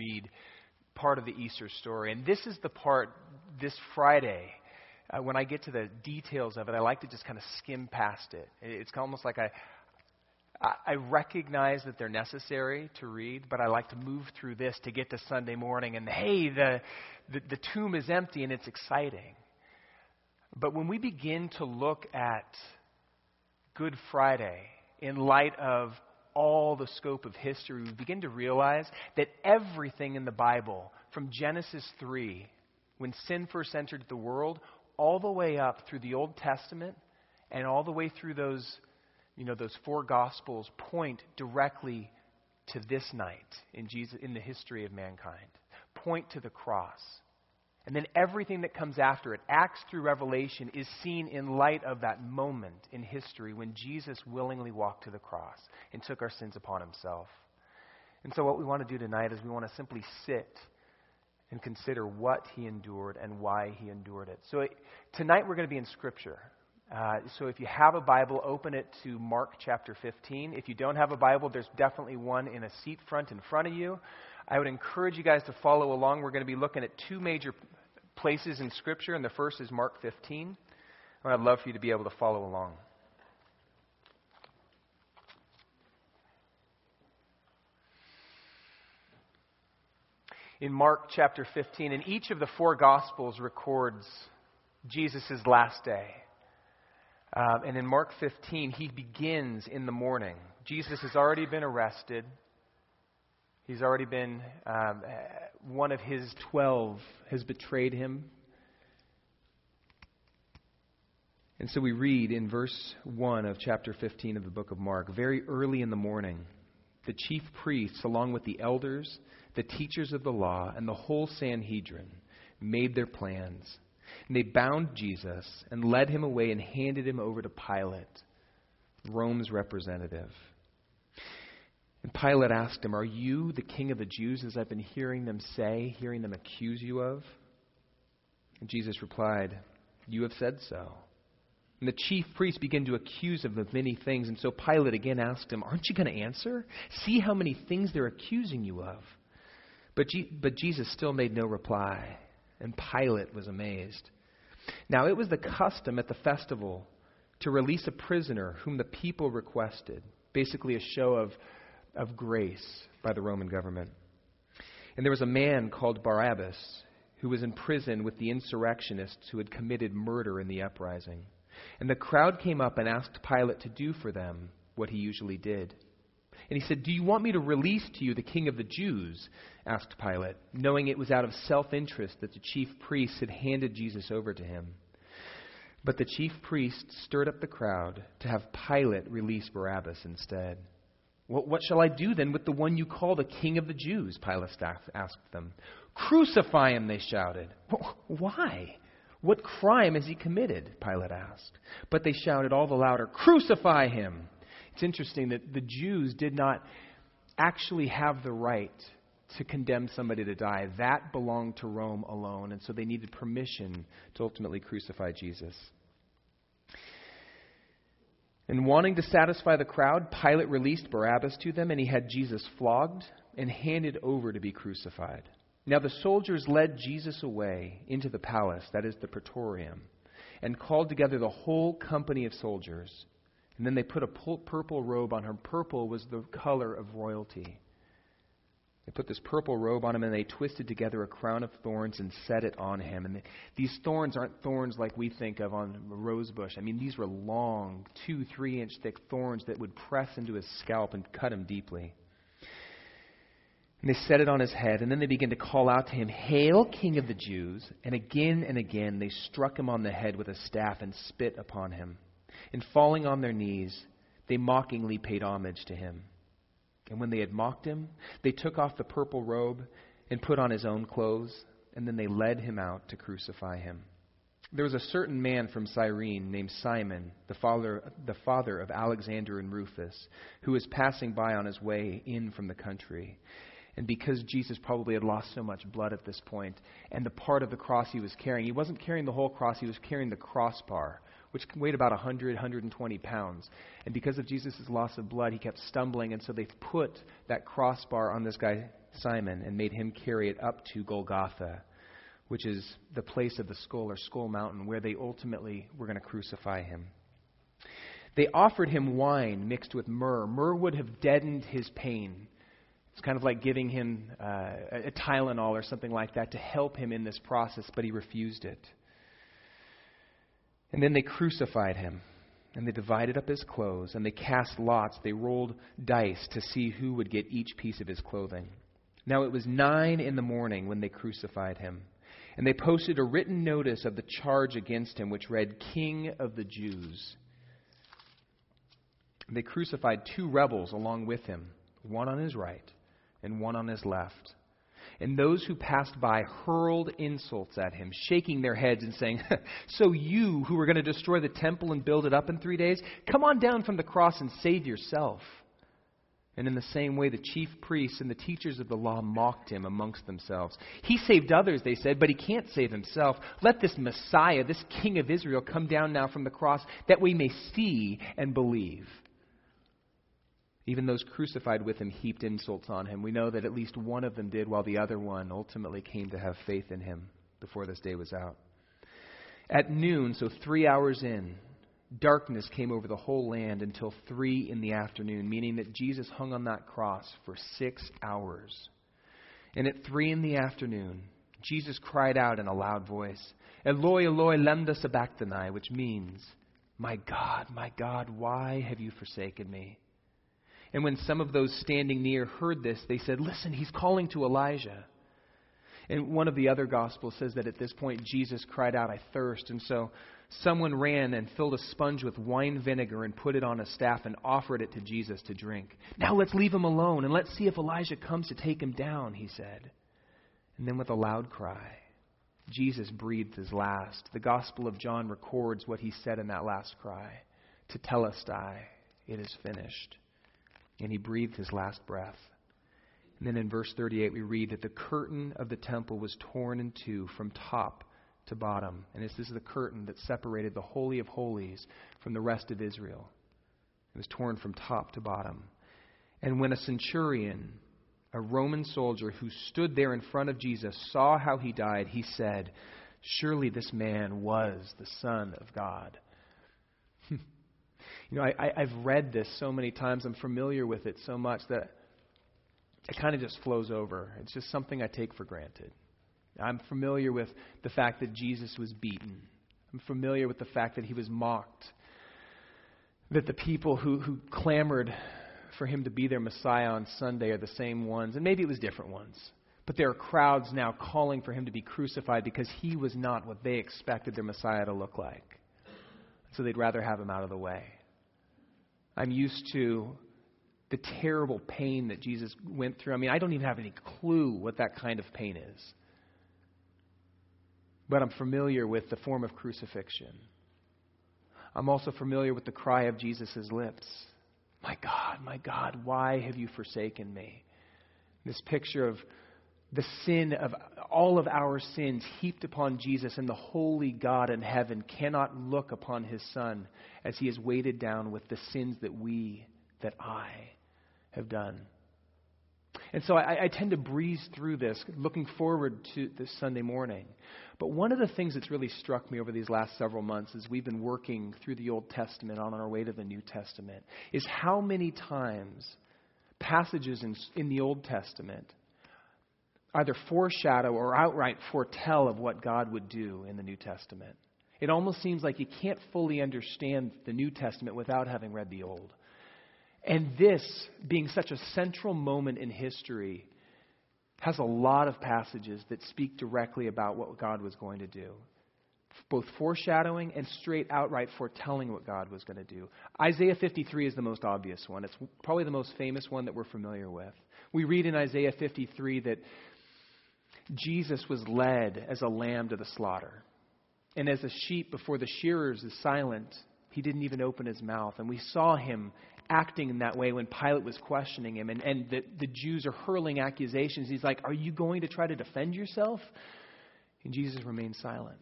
read part of the Easter story. And this is the part this Friday. Uh, when I get to the details of it, I like to just kind of skim past it. It's almost like I, I recognize that they're necessary to read, but I like to move through this to get to Sunday morning and hey, the, the, the tomb is empty and it's exciting. But when we begin to look at Good Friday in light of all the scope of history, we begin to realize that everything in the Bible, from Genesis 3, when sin first entered the world, all the way up through the Old Testament and all the way through those, you know, those four Gospels, point directly to this night in, Jesus, in the history of mankind. Point to the cross. And then everything that comes after it, Acts through Revelation, is seen in light of that moment in history when Jesus willingly walked to the cross and took our sins upon himself. And so, what we want to do tonight is we want to simply sit and consider what he endured and why he endured it. So, tonight we're going to be in Scripture. Uh, so, if you have a Bible, open it to Mark chapter 15. If you don't have a Bible, there's definitely one in a seat front in front of you. I would encourage you guys to follow along. We're going to be looking at two major places in Scripture, and the first is Mark 15. And I'd love for you to be able to follow along. In Mark chapter 15, and each of the four Gospels records Jesus' last day. Um, and in Mark 15, he begins in the morning. Jesus has already been arrested. He's already been, um, one of his twelve has betrayed him. And so we read in verse 1 of chapter 15 of the book of Mark very early in the morning, the chief priests, along with the elders, the teachers of the law, and the whole Sanhedrin, made their plans. And they bound Jesus and led him away and handed him over to Pilate, Rome's representative. And Pilate asked him, Are you the king of the Jews, as I've been hearing them say, hearing them accuse you of? And Jesus replied, You have said so. And the chief priests began to accuse him of many things. And so Pilate again asked him, Aren't you going to answer? See how many things they're accusing you of. But, G- but Jesus still made no reply. And Pilate was amazed. Now, it was the custom at the festival to release a prisoner whom the people requested, basically a show of of grace by the Roman government. And there was a man called Barabbas who was in prison with the insurrectionists who had committed murder in the uprising. And the crowd came up and asked Pilate to do for them what he usually did. And he said, Do you want me to release to you the king of the Jews? asked Pilate, knowing it was out of self interest that the chief priests had handed Jesus over to him. But the chief priests stirred up the crowd to have Pilate release Barabbas instead. What shall I do then with the one you call the king of the Jews? Pilate asked them. Crucify him, they shouted. Why? What crime has he committed? Pilate asked. But they shouted all the louder, Crucify him! It's interesting that the Jews did not actually have the right to condemn somebody to die. That belonged to Rome alone, and so they needed permission to ultimately crucify Jesus. And wanting to satisfy the crowd, Pilate released Barabbas to them, and he had Jesus flogged and handed over to be crucified. Now the soldiers led Jesus away into the palace, that is the praetorium, and called together the whole company of soldiers. And then they put a purple robe on him. Purple was the color of royalty. They put this purple robe on him and they twisted together a crown of thorns and set it on him. And these thorns aren't thorns like we think of on a rose bush. I mean, these were long, two, three inch thick thorns that would press into his scalp and cut him deeply. And they set it on his head, and then they began to call out to him, Hail, King of the Jews! And again and again they struck him on the head with a staff and spit upon him. And falling on their knees, they mockingly paid homage to him. And when they had mocked him, they took off the purple robe and put on his own clothes, and then they led him out to crucify him. There was a certain man from Cyrene named Simon, the father, the father of Alexander and Rufus, who was passing by on his way in from the country. And because Jesus probably had lost so much blood at this point, and the part of the cross he was carrying, he wasn't carrying the whole cross, he was carrying the crossbar, which weighed about 100, 120 pounds. And because of Jesus' loss of blood, he kept stumbling, and so they put that crossbar on this guy, Simon, and made him carry it up to Golgotha, which is the place of the skull or skull mountain where they ultimately were going to crucify him. They offered him wine mixed with myrrh. Myrrh would have deadened his pain. It's kind of like giving him uh, a Tylenol or something like that to help him in this process, but he refused it. And then they crucified him, and they divided up his clothes, and they cast lots. They rolled dice to see who would get each piece of his clothing. Now it was nine in the morning when they crucified him. And they posted a written notice of the charge against him, which read, King of the Jews. They crucified two rebels along with him, one on his right and one on his left. And those who passed by hurled insults at him, shaking their heads and saying, So you, who were going to destroy the temple and build it up in three days, come on down from the cross and save yourself. And in the same way, the chief priests and the teachers of the law mocked him amongst themselves. He saved others, they said, but he can't save himself. Let this Messiah, this King of Israel, come down now from the cross that we may see and believe. Even those crucified with him heaped insults on him. We know that at least one of them did, while the other one ultimately came to have faith in him before this day was out. At noon, so three hours in, darkness came over the whole land until three in the afternoon, meaning that Jesus hung on that cross for six hours. And at three in the afternoon, Jesus cried out in a loud voice, Eloi, Eloi, lema sabachthani, which means, My God, my God, why have you forsaken me? And when some of those standing near heard this, they said, Listen, he's calling to Elijah. And one of the other Gospels says that at this point Jesus cried out, I thirst. And so someone ran and filled a sponge with wine vinegar and put it on a staff and offered it to Jesus to drink. Now let's leave him alone and let's see if Elijah comes to take him down, he said. And then with a loud cry, Jesus breathed his last. The Gospel of John records what he said in that last cry to tell us, Tetelestai, it is finished and he breathed his last breath. And then in verse 38, we read that the curtain of the temple was torn in two from top to bottom. And this is the curtain that separated the Holy of Holies from the rest of Israel. It was torn from top to bottom. And when a centurion, a Roman soldier who stood there in front of Jesus, saw how he died, he said, Surely this man was the Son of God. You know, I, I, have read this so many times. I'm familiar with it so much that it kind of just flows over. It's just something I take for granted. I'm familiar with the fact that Jesus was beaten. I'm familiar with the fact that he was mocked. That the people who, who clamored for him to be their Messiah on Sunday are the same ones, and maybe it was different ones. But there are crowds now calling for him to be crucified because he was not what they expected their Messiah to look like. So they'd rather have him out of the way. I'm used to the terrible pain that Jesus went through. I mean, I don't even have any clue what that kind of pain is. But I'm familiar with the form of crucifixion. I'm also familiar with the cry of Jesus' lips My God, my God, why have you forsaken me? This picture of the sin of all of our sins heaped upon Jesus, and the holy God in heaven cannot look upon his Son as he is weighted down with the sins that we, that I, have done. And so I, I, tend to breeze through this, looking forward to this Sunday morning. But one of the things that's really struck me over these last several months as we've been working through the Old Testament on our way to the New Testament is how many times passages in, in the Old Testament either foreshadow or outright foretell of what God would do in the New Testament. It almost seems like you can't fully understand the New Testament without having read the Old. And this, being such a central moment in history, has a lot of passages that speak directly about what God was going to do. Both foreshadowing and straight outright foretelling what God was going to do. Isaiah 53 is the most obvious one. It's probably the most famous one that we're familiar with. We read in Isaiah 53 that Jesus was led as a lamb to the slaughter. And as a sheep before the shearers is silent, he didn't even open his mouth. And we saw him acting in that way when Pilate was questioning him. And, and the, the Jews are hurling accusations. He's like, Are you going to try to defend yourself? And Jesus remained silent,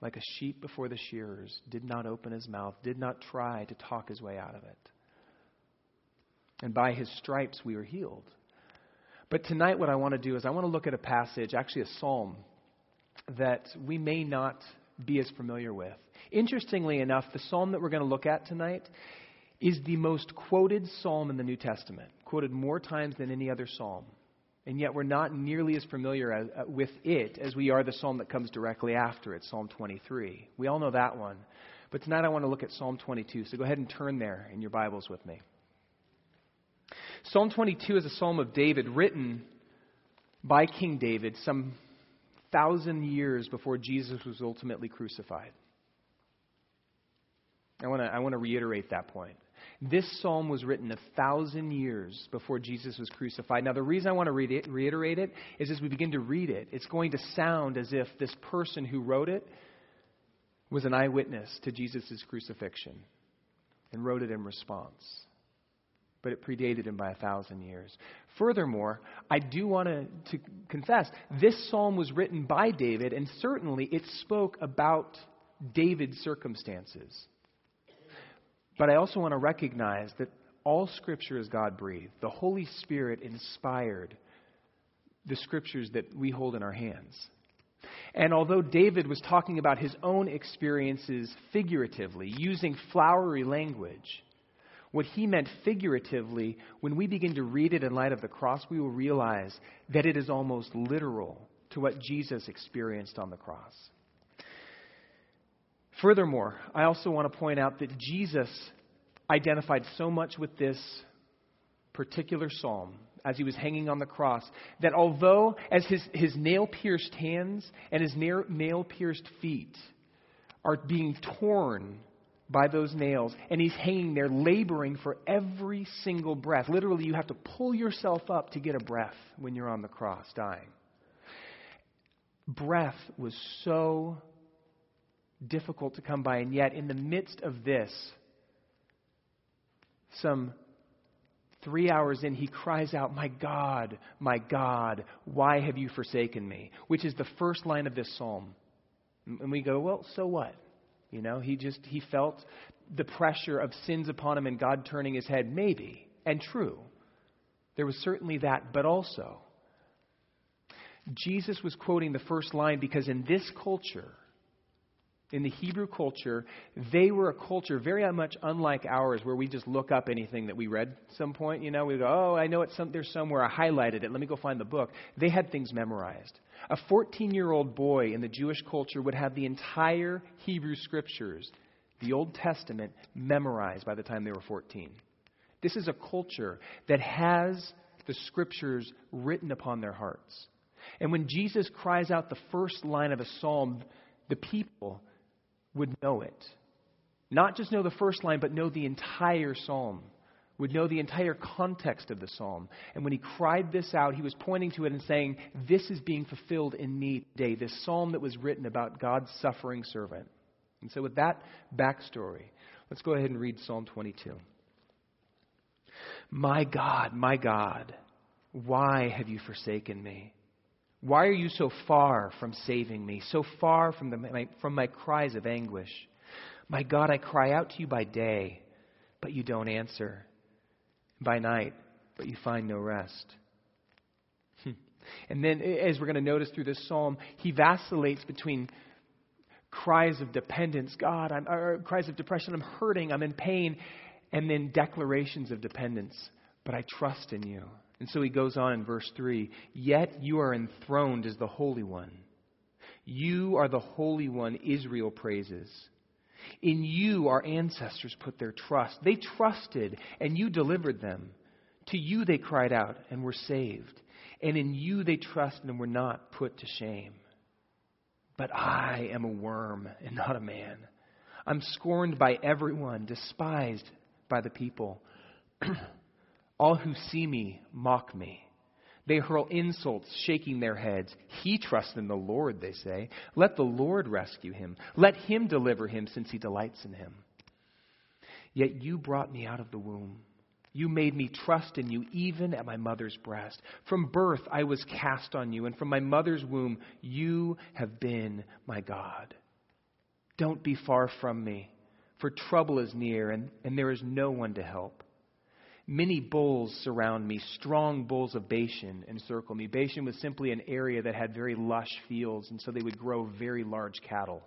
like a sheep before the shearers, did not open his mouth, did not try to talk his way out of it. And by his stripes we were healed. But tonight, what I want to do is I want to look at a passage, actually a psalm, that we may not be as familiar with. Interestingly enough, the psalm that we're going to look at tonight is the most quoted psalm in the New Testament, quoted more times than any other psalm. And yet we're not nearly as familiar as, uh, with it as we are the psalm that comes directly after it, Psalm 23. We all know that one. But tonight I want to look at Psalm 22. So go ahead and turn there in your Bibles with me. Psalm 22 is a psalm of David written by King David some thousand years before Jesus was ultimately crucified. I want to I reiterate that point. This psalm was written a thousand years before Jesus was crucified. Now, the reason I want to reiterate it is as we begin to read it, it's going to sound as if this person who wrote it was an eyewitness to Jesus' crucifixion and wrote it in response but it predated him by a thousand years. Furthermore, I do want to, to confess this psalm was written by David, and certainly it spoke about David's circumstances. But I also want to recognize that all Scripture is God breathed. The Holy Spirit inspired the Scriptures that we hold in our hands. And although David was talking about his own experiences figuratively, using flowery language, what he meant figuratively, when we begin to read it in light of the cross, we will realize that it is almost literal to what Jesus experienced on the cross. Furthermore, I also want to point out that Jesus identified so much with this particular psalm as he was hanging on the cross that although, as his, his nail pierced hands and his nail pierced feet are being torn by those nails, and he's hanging there laboring for every single breath. Literally, you have to pull yourself up to get a breath when you're on the cross dying. Breath was so difficult to come by, and yet, in the midst of this, some three hours in, he cries out, My God, my God, why have you forsaken me? Which is the first line of this psalm. And we go, Well, so what? You know, he just he felt the pressure of sins upon him and God turning his head, maybe, and true. There was certainly that, but also Jesus was quoting the first line because in this culture, in the Hebrew culture, they were a culture very much unlike ours, where we just look up anything that we read at some point. You know, we go, "Oh, I know it's some, there's somewhere. I highlighted it. Let me go find the book." They had things memorized. A 14-year-old boy in the Jewish culture would have the entire Hebrew Scriptures, the Old Testament, memorized by the time they were 14. This is a culture that has the Scriptures written upon their hearts. And when Jesus cries out the first line of a psalm, the people would know it. Not just know the first line, but know the entire psalm, would know the entire context of the psalm. And when he cried this out, he was pointing to it and saying, This is being fulfilled in me today, this psalm that was written about God's suffering servant. And so, with that backstory, let's go ahead and read Psalm 22. My God, my God, why have you forsaken me? Why are you so far from saving me, so far from, the, my, from my cries of anguish? My God, I cry out to you by day, but you don't answer. By night, but you find no rest. Hmm. And then, as we're going to notice through this psalm, he vacillates between cries of dependence, God, I'm, cries of depression, I'm hurting, I'm in pain, and then declarations of dependence, but I trust in you. And so he goes on in verse 3 Yet you are enthroned as the Holy One. You are the Holy One, Israel praises. In you our ancestors put their trust. They trusted, and you delivered them. To you they cried out and were saved. And in you they trusted and were not put to shame. But I am a worm and not a man. I'm scorned by everyone, despised by the people. All who see me mock me. They hurl insults, shaking their heads. He trusts in the Lord, they say. Let the Lord rescue him. Let him deliver him, since he delights in him. Yet you brought me out of the womb. You made me trust in you, even at my mother's breast. From birth I was cast on you, and from my mother's womb you have been my God. Don't be far from me, for trouble is near, and, and there is no one to help. Many bulls surround me, strong bulls of Bashan encircle me. Bashan was simply an area that had very lush fields, and so they would grow very large cattle.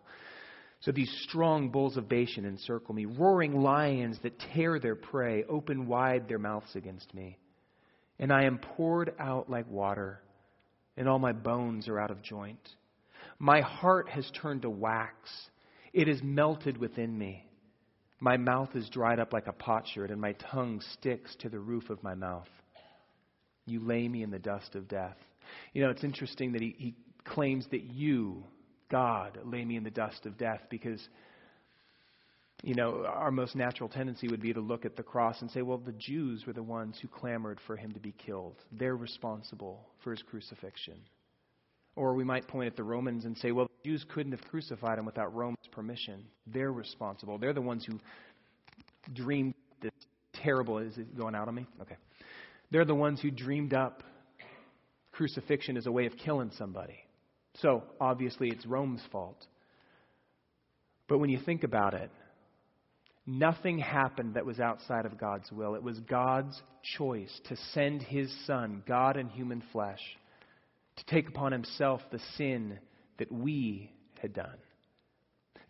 So these strong bulls of Bashan encircle me. Roaring lions that tear their prey open wide their mouths against me. And I am poured out like water, and all my bones are out of joint. My heart has turned to wax, it is melted within me. My mouth is dried up like a potsherd, and my tongue sticks to the roof of my mouth. You lay me in the dust of death. You know, it's interesting that he, he claims that you, God, lay me in the dust of death because, you know, our most natural tendency would be to look at the cross and say, well, the Jews were the ones who clamored for him to be killed. They're responsible for his crucifixion. Or we might point at the Romans and say, well, the Jews couldn't have crucified him without Rome's permission. They're responsible. They're the ones who dreamed this terrible. Is it going out on me? Okay. They're the ones who dreamed up crucifixion as a way of killing somebody. So, obviously, it's Rome's fault. But when you think about it, nothing happened that was outside of God's will. It was God's choice to send his Son, God in human flesh to take upon himself the sin that we had done.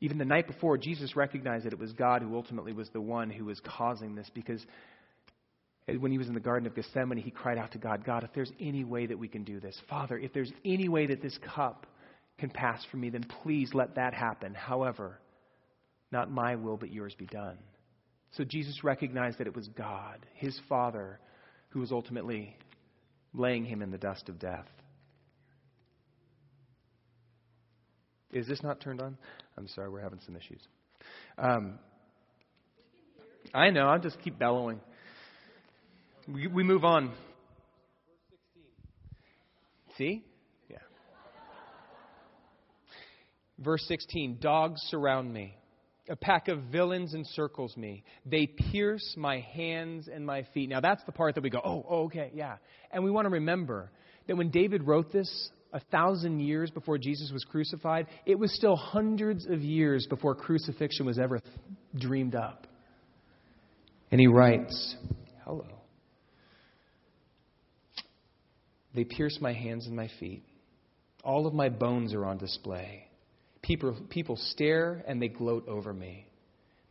Even the night before, Jesus recognized that it was God who ultimately was the one who was causing this because when he was in the Garden of Gethsemane, he cried out to God, God, if there's any way that we can do this, Father, if there's any way that this cup can pass from me, then please let that happen. However, not my will, but yours be done. So Jesus recognized that it was God, his Father, who was ultimately laying him in the dust of death. Is this not turned on? I'm sorry, we're having some issues. Um, I know, I'll just keep bellowing. We, we move on. See? Yeah. Verse 16 Dogs surround me. A pack of villains encircles me. They pierce my hands and my feet. Now, that's the part that we go, oh, oh okay, yeah. And we want to remember that when David wrote this, a thousand years before Jesus was crucified, it was still hundreds of years before crucifixion was ever dreamed up. And he writes, Hello. They pierce my hands and my feet. All of my bones are on display. People, people stare and they gloat over me.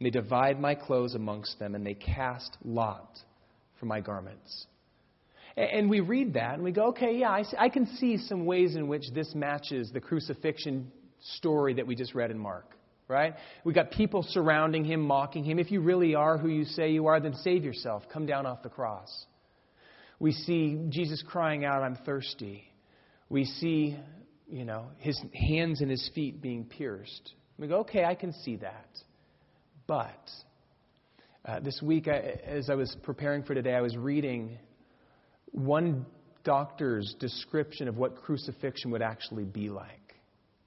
And they divide my clothes amongst them and they cast lot for my garments. And we read that and we go, okay, yeah, I, I can see some ways in which this matches the crucifixion story that we just read in Mark, right? We've got people surrounding him, mocking him. If you really are who you say you are, then save yourself. Come down off the cross. We see Jesus crying out, I'm thirsty. We see, you know, his hands and his feet being pierced. We go, okay, I can see that. But uh, this week, I, as I was preparing for today, I was reading one doctor's description of what crucifixion would actually be like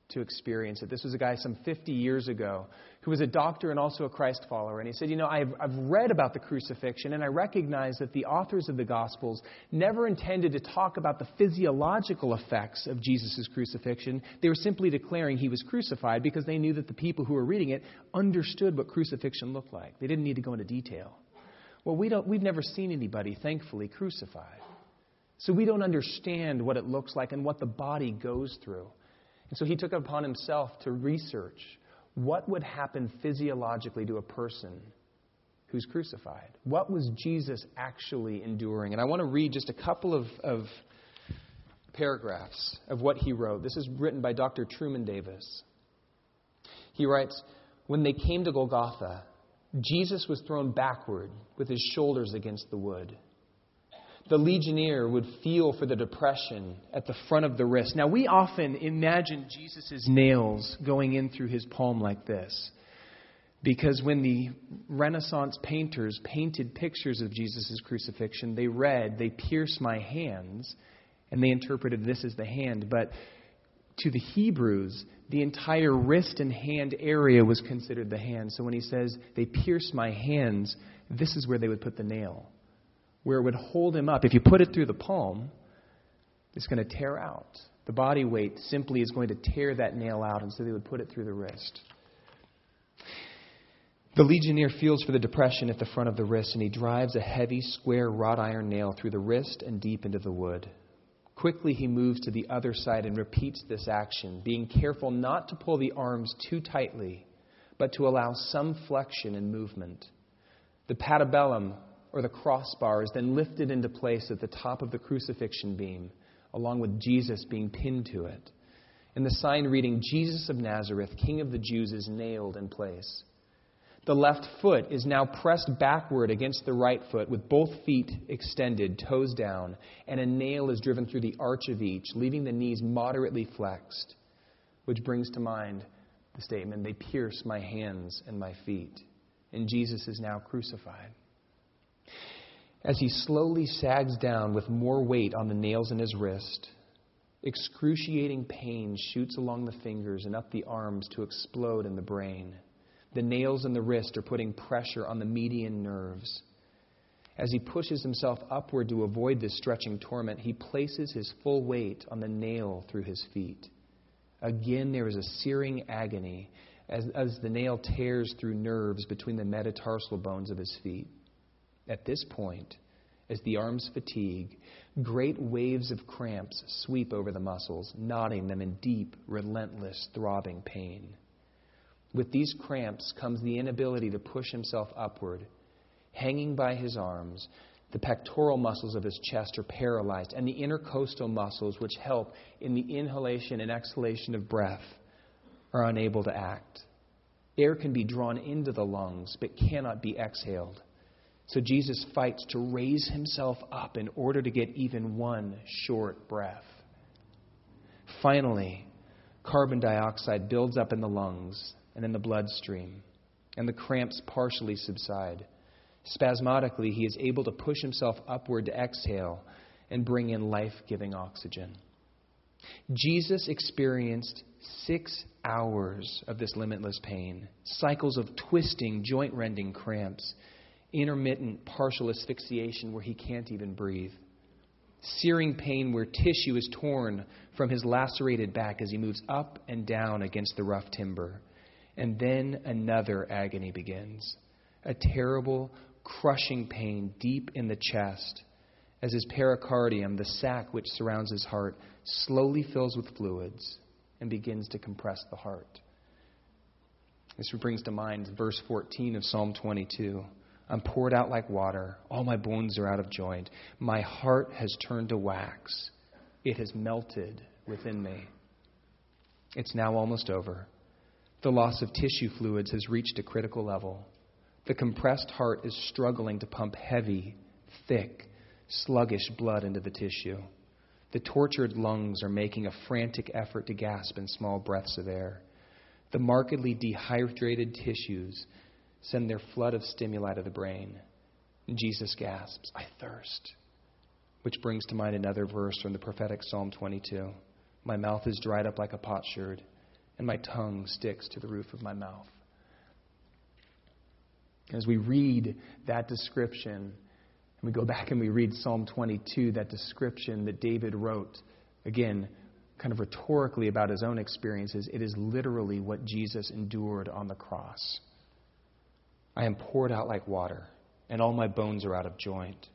to experience it. This was a guy some 50 years ago who was a doctor and also a Christ follower. And he said, You know, I've, I've read about the crucifixion, and I recognize that the authors of the Gospels never intended to talk about the physiological effects of Jesus' crucifixion. They were simply declaring he was crucified because they knew that the people who were reading it understood what crucifixion looked like. They didn't need to go into detail. Well, we don't, we've never seen anybody, thankfully, crucified. So we don't understand what it looks like and what the body goes through. And so he took upon himself to research what would happen physiologically to a person who's crucified. What was Jesus actually enduring? And I want to read just a couple of, of paragraphs of what he wrote. This is written by Dr. Truman Davis. He writes When they came to Golgotha, Jesus was thrown backward with his shoulders against the wood the legionnaire would feel for the depression at the front of the wrist. Now, we often imagine Jesus' nails going in through his palm like this. Because when the Renaissance painters painted pictures of Jesus' crucifixion, they read, They pierce my hands, and they interpreted this as the hand. But to the Hebrews, the entire wrist and hand area was considered the hand. So when he says, They pierce my hands, this is where they would put the nail where it would hold him up. If you put it through the palm, it's going to tear out. The body weight simply is going to tear that nail out, and so they would put it through the wrist. The legionnaire feels for the depression at the front of the wrist, and he drives a heavy, square wrought iron nail through the wrist and deep into the wood. Quickly, he moves to the other side and repeats this action, being careful not to pull the arms too tightly, but to allow some flexion and movement. The patibulum, or the crossbar, is then lifted into place at the top of the crucifixion beam, along with Jesus being pinned to it. And the sign reading, Jesus of Nazareth, King of the Jews, is nailed in place. The left foot is now pressed backward against the right foot with both feet extended, toes down, and a nail is driven through the arch of each, leaving the knees moderately flexed, which brings to mind the statement, They pierce my hands and my feet. And Jesus is now crucified. As he slowly sags down with more weight on the nails in his wrist, excruciating pain shoots along the fingers and up the arms to explode in the brain. The nails in the wrist are putting pressure on the median nerves. As he pushes himself upward to avoid this stretching torment, he places his full weight on the nail through his feet. Again, there is a searing agony as, as the nail tears through nerves between the metatarsal bones of his feet. At this point, as the arms fatigue, great waves of cramps sweep over the muscles, knotting them in deep, relentless, throbbing pain. With these cramps comes the inability to push himself upward. Hanging by his arms, the pectoral muscles of his chest are paralyzed, and the intercostal muscles, which help in the inhalation and exhalation of breath, are unable to act. Air can be drawn into the lungs, but cannot be exhaled. So Jesus fights to raise himself up in order to get even one short breath. Finally, carbon dioxide builds up in the lungs and in the bloodstream, and the cramps partially subside. Spasmodically, he is able to push himself upward to exhale and bring in life giving oxygen. Jesus experienced six hours of this limitless pain, cycles of twisting, joint rending cramps, intermittent partial asphyxiation where he can't even breathe, searing pain where tissue is torn from his lacerated back as he moves up and down against the rough timber. And then another agony begins a terrible, crushing pain deep in the chest as his pericardium, the sac which surrounds his heart, slowly fills with fluids and begins to compress the heart. This brings to mind verse 14 of Psalm 22. I'm poured out like water. All my bones are out of joint. My heart has turned to wax. It has melted within me. It's now almost over. The loss of tissue fluids has reached a critical level. The compressed heart is struggling to pump heavy, thick, sluggish blood into the tissue. The tortured lungs are making a frantic effort to gasp in small breaths of air. The markedly dehydrated tissues send their flood of stimuli to the brain. Jesus gasps, I thirst. Which brings to mind another verse from the prophetic Psalm 22. My mouth is dried up like a potsherd and my tongue sticks to the roof of my mouth. As we read that description, and we go back and we read Psalm 22, that description that David wrote, again, kind of rhetorically about his own experiences, it is literally what Jesus endured on the cross. I am poured out like water, and all my bones are out of joint.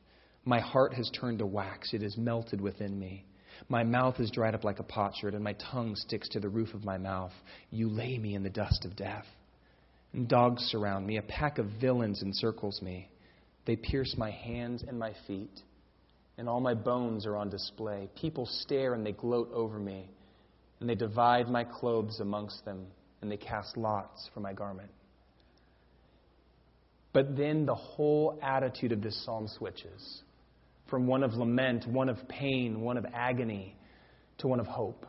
My heart has turned to wax, it is melted within me. My mouth is dried up like a potsherd, and my tongue sticks to the roof of my mouth. You lay me in the dust of death. And dogs surround me. A pack of villains encircles me. They pierce my hands and my feet, and all my bones are on display. People stare and they gloat over me, and they divide my clothes amongst them, and they cast lots for my garment. But then the whole attitude of this psalm switches from one of lament, one of pain, one of agony, to one of hope.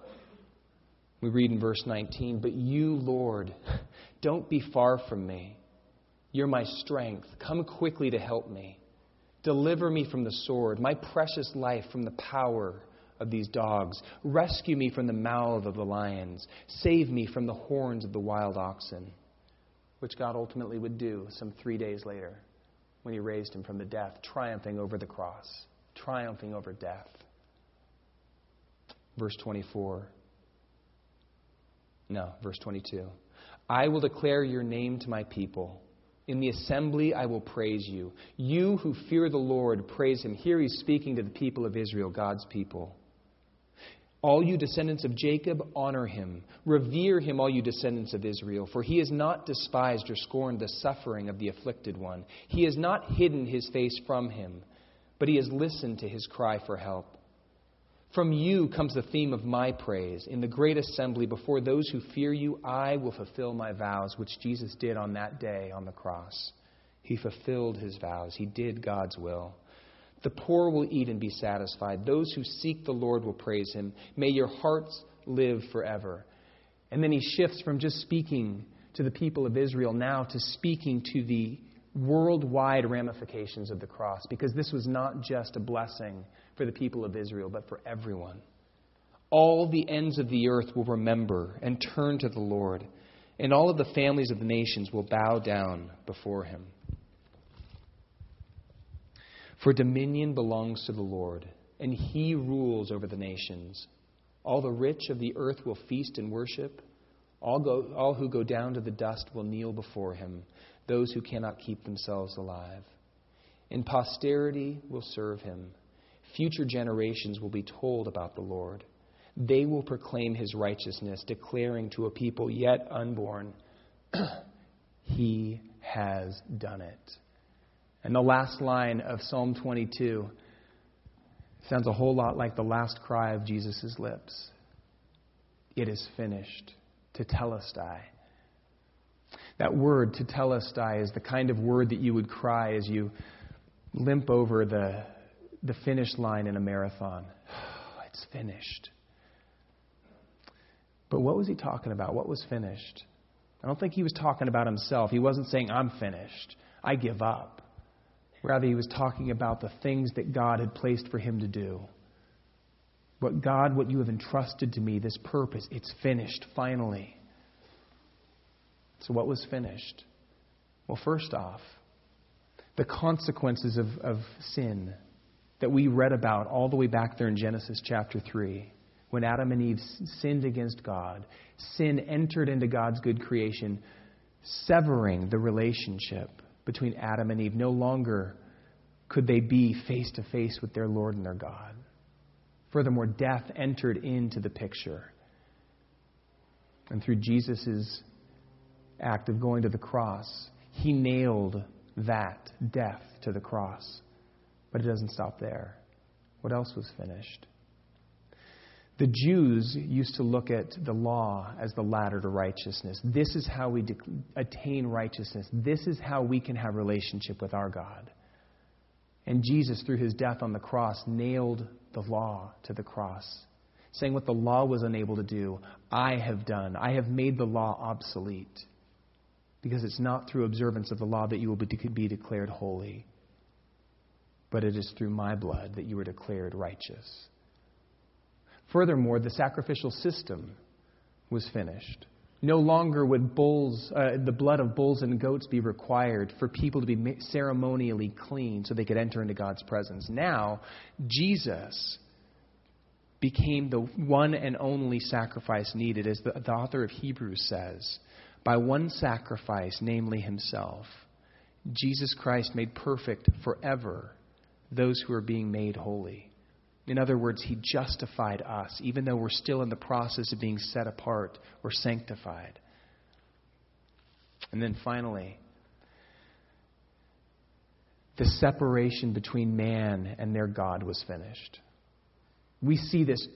We read in verse 19, But you, Lord, don't be far from me. You're my strength. Come quickly to help me. Deliver me from the sword, my precious life from the power of these dogs. Rescue me from the mouth of the lions. Save me from the horns of the wild oxen, which God ultimately would do some three days later when he raised him from the death, triumphing over the cross triumphing over death. Verse 24. No, verse 22. I will declare your name to my people, In the assembly I will praise you. You who fear the Lord, praise him. Here he's speaking to the people of Israel, God's people. All you descendants of Jacob, honor him. Revere him, all you descendants of Israel, for he has not despised or scorned the suffering of the afflicted one. He has not hidden his face from him, but he has listened to his cry for help. From you comes the theme of my praise. In the great assembly, before those who fear you, I will fulfill my vows, which Jesus did on that day on the cross. He fulfilled his vows, he did God's will. The poor will eat and be satisfied. Those who seek the Lord will praise him. May your hearts live forever. And then he shifts from just speaking to the people of Israel now to speaking to the worldwide ramifications of the cross, because this was not just a blessing for the people of Israel, but for everyone. All the ends of the earth will remember and turn to the Lord, and all of the families of the nations will bow down before him. For dominion belongs to the Lord, and he rules over the nations. All the rich of the earth will feast and worship. All, go, all who go down to the dust will kneel before him, those who cannot keep themselves alive. And posterity will serve him. Future generations will be told about the Lord. They will proclaim his righteousness, declaring to a people yet unborn, He has done it. And the last line of Psalm 22 sounds a whole lot like the last cry of Jesus' lips It is finished. to tell us, Tetelestai. That word, "to tell us, tetelestai, is the kind of word that you would cry as you limp over the, the finish line in a marathon. it's finished. But what was he talking about? What was finished? I don't think he was talking about himself. He wasn't saying, I'm finished. I give up. Rather, he was talking about the things that God had placed for him to do. What God, what you have entrusted to me, this purpose, it's finished, finally. So, what was finished? Well, first off, the consequences of, of sin that we read about all the way back there in Genesis chapter 3. When Adam and Eve sinned against God, sin entered into God's good creation, severing the relationship between Adam and Eve. No longer could they be face to face with their Lord and their God. Furthermore, death entered into the picture. And through Jesus' act of going to the cross, he nailed that death to the cross. But it doesn't stop there. What else was finished? The Jews used to look at the law as the ladder to righteousness. This is how we attain righteousness. This is how we can have relationship with our God. And Jesus, through his death on the cross, nailed the law to the cross, saying what the law was unable to do, I have done. I have made the law obsolete. Because it's not through observance of the law that you will be declared holy, but it is through my blood that you are declared righteous. Furthermore, the sacrificial system was finished. No longer would bulls, uh, the blood of bulls and goats be required for people to be ceremonially clean so they could enter into God's presence. Now, Jesus became the one and only sacrifice needed, as the, the author of Hebrews says. By one sacrifice, namely himself, Jesus Christ made perfect forever those who are being made holy. In other words, He justified us, even though we're still in the process of being set apart or sanctified. And then finally, the separation between man and their God was finished. We see this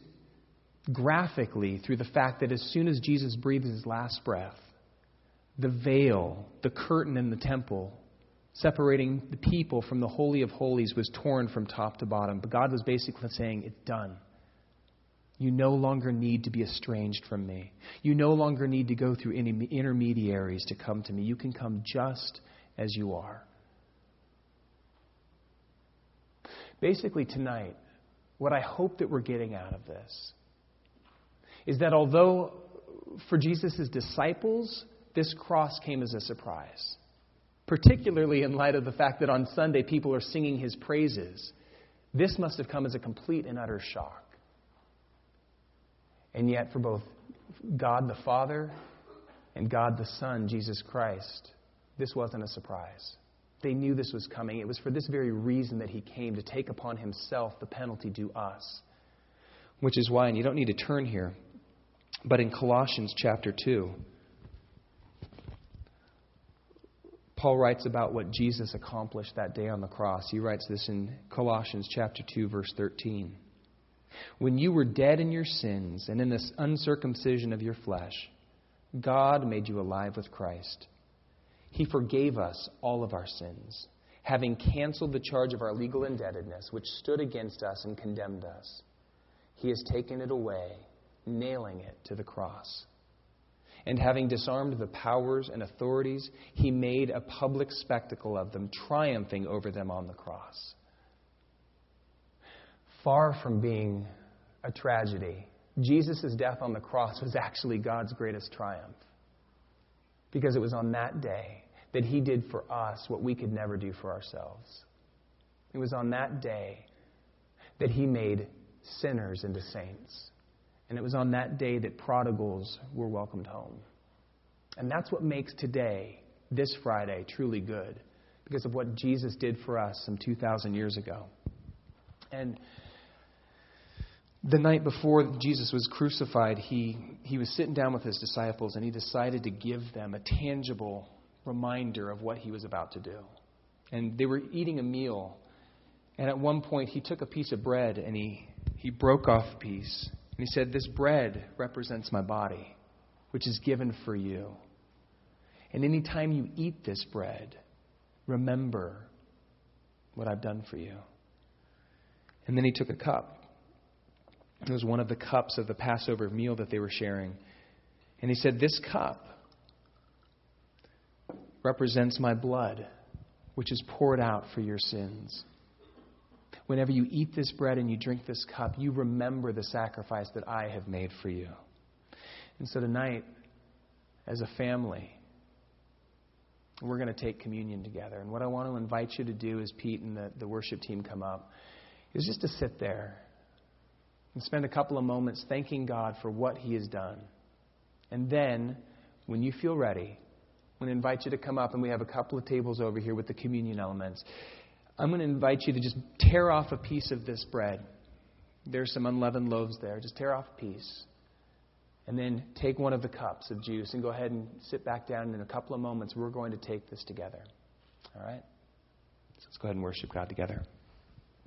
graphically through the fact that as soon as Jesus breathes his last breath, the veil, the curtain in the temple separating the people from the Holy of Holies was torn from top to bottom. But God was basically saying, It's done. You no longer need to be estranged from me. You no longer need to go through any intermediaries to come to me. You can come just as you are. Basically, tonight, what I hope that we're getting out of this is that although for Jesus' disciples, this cross came as a surprise particularly in light of the fact that on Sunday people are singing his praises. This must have come as a complete and utter shock. And yet, for both God the Father and God the Son, Jesus Christ, this wasn't a surprise. They knew this was coming. It was for this very reason that he came to take upon himself the penalty due us. Which is why, and you don't need to turn here, but in Colossians chapter 2, Paul writes about what Jesus accomplished that day on the cross. He writes this in Colossians chapter 2 verse 13. When you were dead in your sins and in the uncircumcision of your flesh, God made you alive with Christ. He forgave us all of our sins, having canceled the charge of our legal indebtedness which stood against us and condemned us. He has taken it away, nailing it to the cross. And having disarmed the powers and authorities, he made a public spectacle of them, triumphing over them on the cross. Far from being a tragedy, Jesus' death on the cross was actually God's greatest triumph. Because it was on that day that he did for us what we could never do for ourselves. It was on that day that he made sinners into saints. And it was on that day that prodigals were welcomed home. And that's what makes today, this Friday, truly good, because of what Jesus did for us some 2,000 years ago. And the night before Jesus was crucified, he, he was sitting down with his disciples and he decided to give them a tangible reminder of what he was about to do. And they were eating a meal. And at one point, he took a piece of bread and he, he broke off a piece. And he said, This bread represents my body, which is given for you. And any time you eat this bread, remember what I've done for you. And then he took a cup. It was one of the cups of the Passover meal that they were sharing. And he said, This cup represents my blood, which is poured out for your sins. Whenever you eat this bread and you drink this cup, you remember the sacrifice that I have made for you. And so tonight, as a family, we're going to take communion together. And what I want to invite you to do as Pete and the, the worship team come up is just to sit there and spend a couple of moments thanking God for what He has done. And then, when you feel ready, I'm going to invite you to come up, and we have a couple of tables over here with the communion elements. I'm going to invite you to just tear off a piece of this bread. There's some unleavened loaves there. Just tear off a piece. And then take one of the cups of juice and go ahead and sit back down. In a couple of moments, we're going to take this together. All right? So let's go ahead and worship God together.